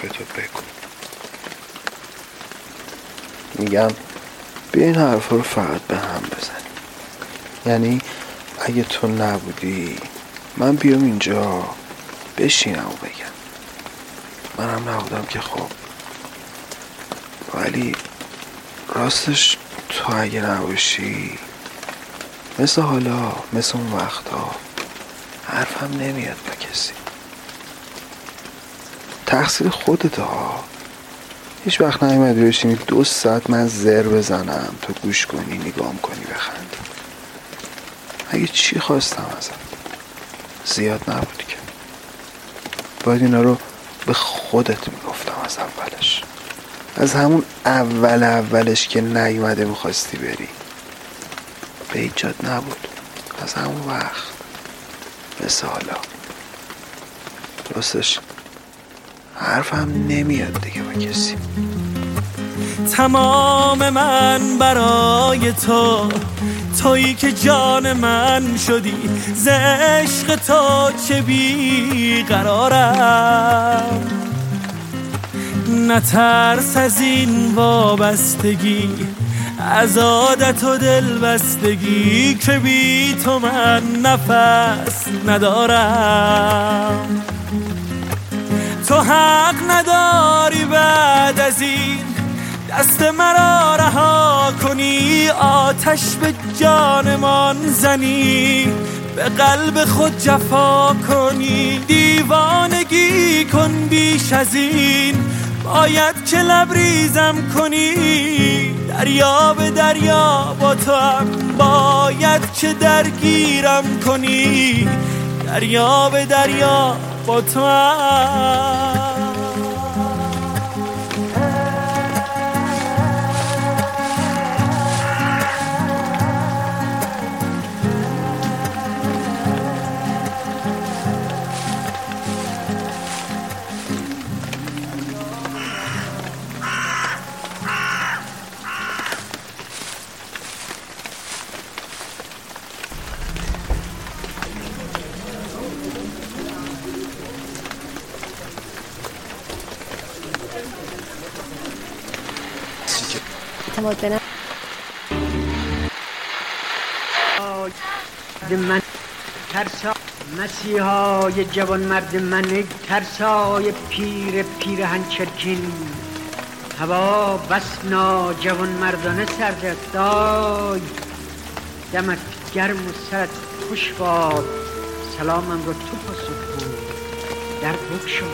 حرفتو بگو. میگم بیا این حرف رو فقط به هم بزنیم. یعنی اگه تو نبودی من بیام اینجا بشینم و بگم. منم نبودم که خب. ولی راستش تو اگه نباشی مثل حالا مثل اون وقتا حرفم نمیاد با کسی. تقصیر خودت ها هیچ وقت نیومدی بشینی دو ساعت من زر بزنم تو گوش کنی نگام کنی بخندی. اگه چی خواستم ازت؟ زیاد نبود که. باید اینا رو به خودت می‌گفتم از اولش. از همون اول اولش که نیومده می‌خواستی بری. به ایجاد نبود. از همون وقت. مثل حالا راستش حرفم نمیاد دیگه با کسی. تمام من برای تو تویی که جان من شدی ز عشق تو چه بی قرارم نترس از این وابستگی از عادت و دلبستگی که بی تو من نفس ندارم. حق نداری بعد از این. دست مرا رها کنی آتش به جانمان زنی. به قلب خود جفا کنی دیوانگی کن بیش از این. باید که لبریزم کنی؟ دریا به دریا با تو هم. باید که درگیرم کنی؟ دریا به دریا با تو هم. اعتماد به من ترسا مسیحای جوان مرد من ترسای پیر پیر هنچرکین هوا بس جوان مردانه سرد دای دمت گرم و سرت خوش باد. سلامم رو تو پاسخ بود در بکشو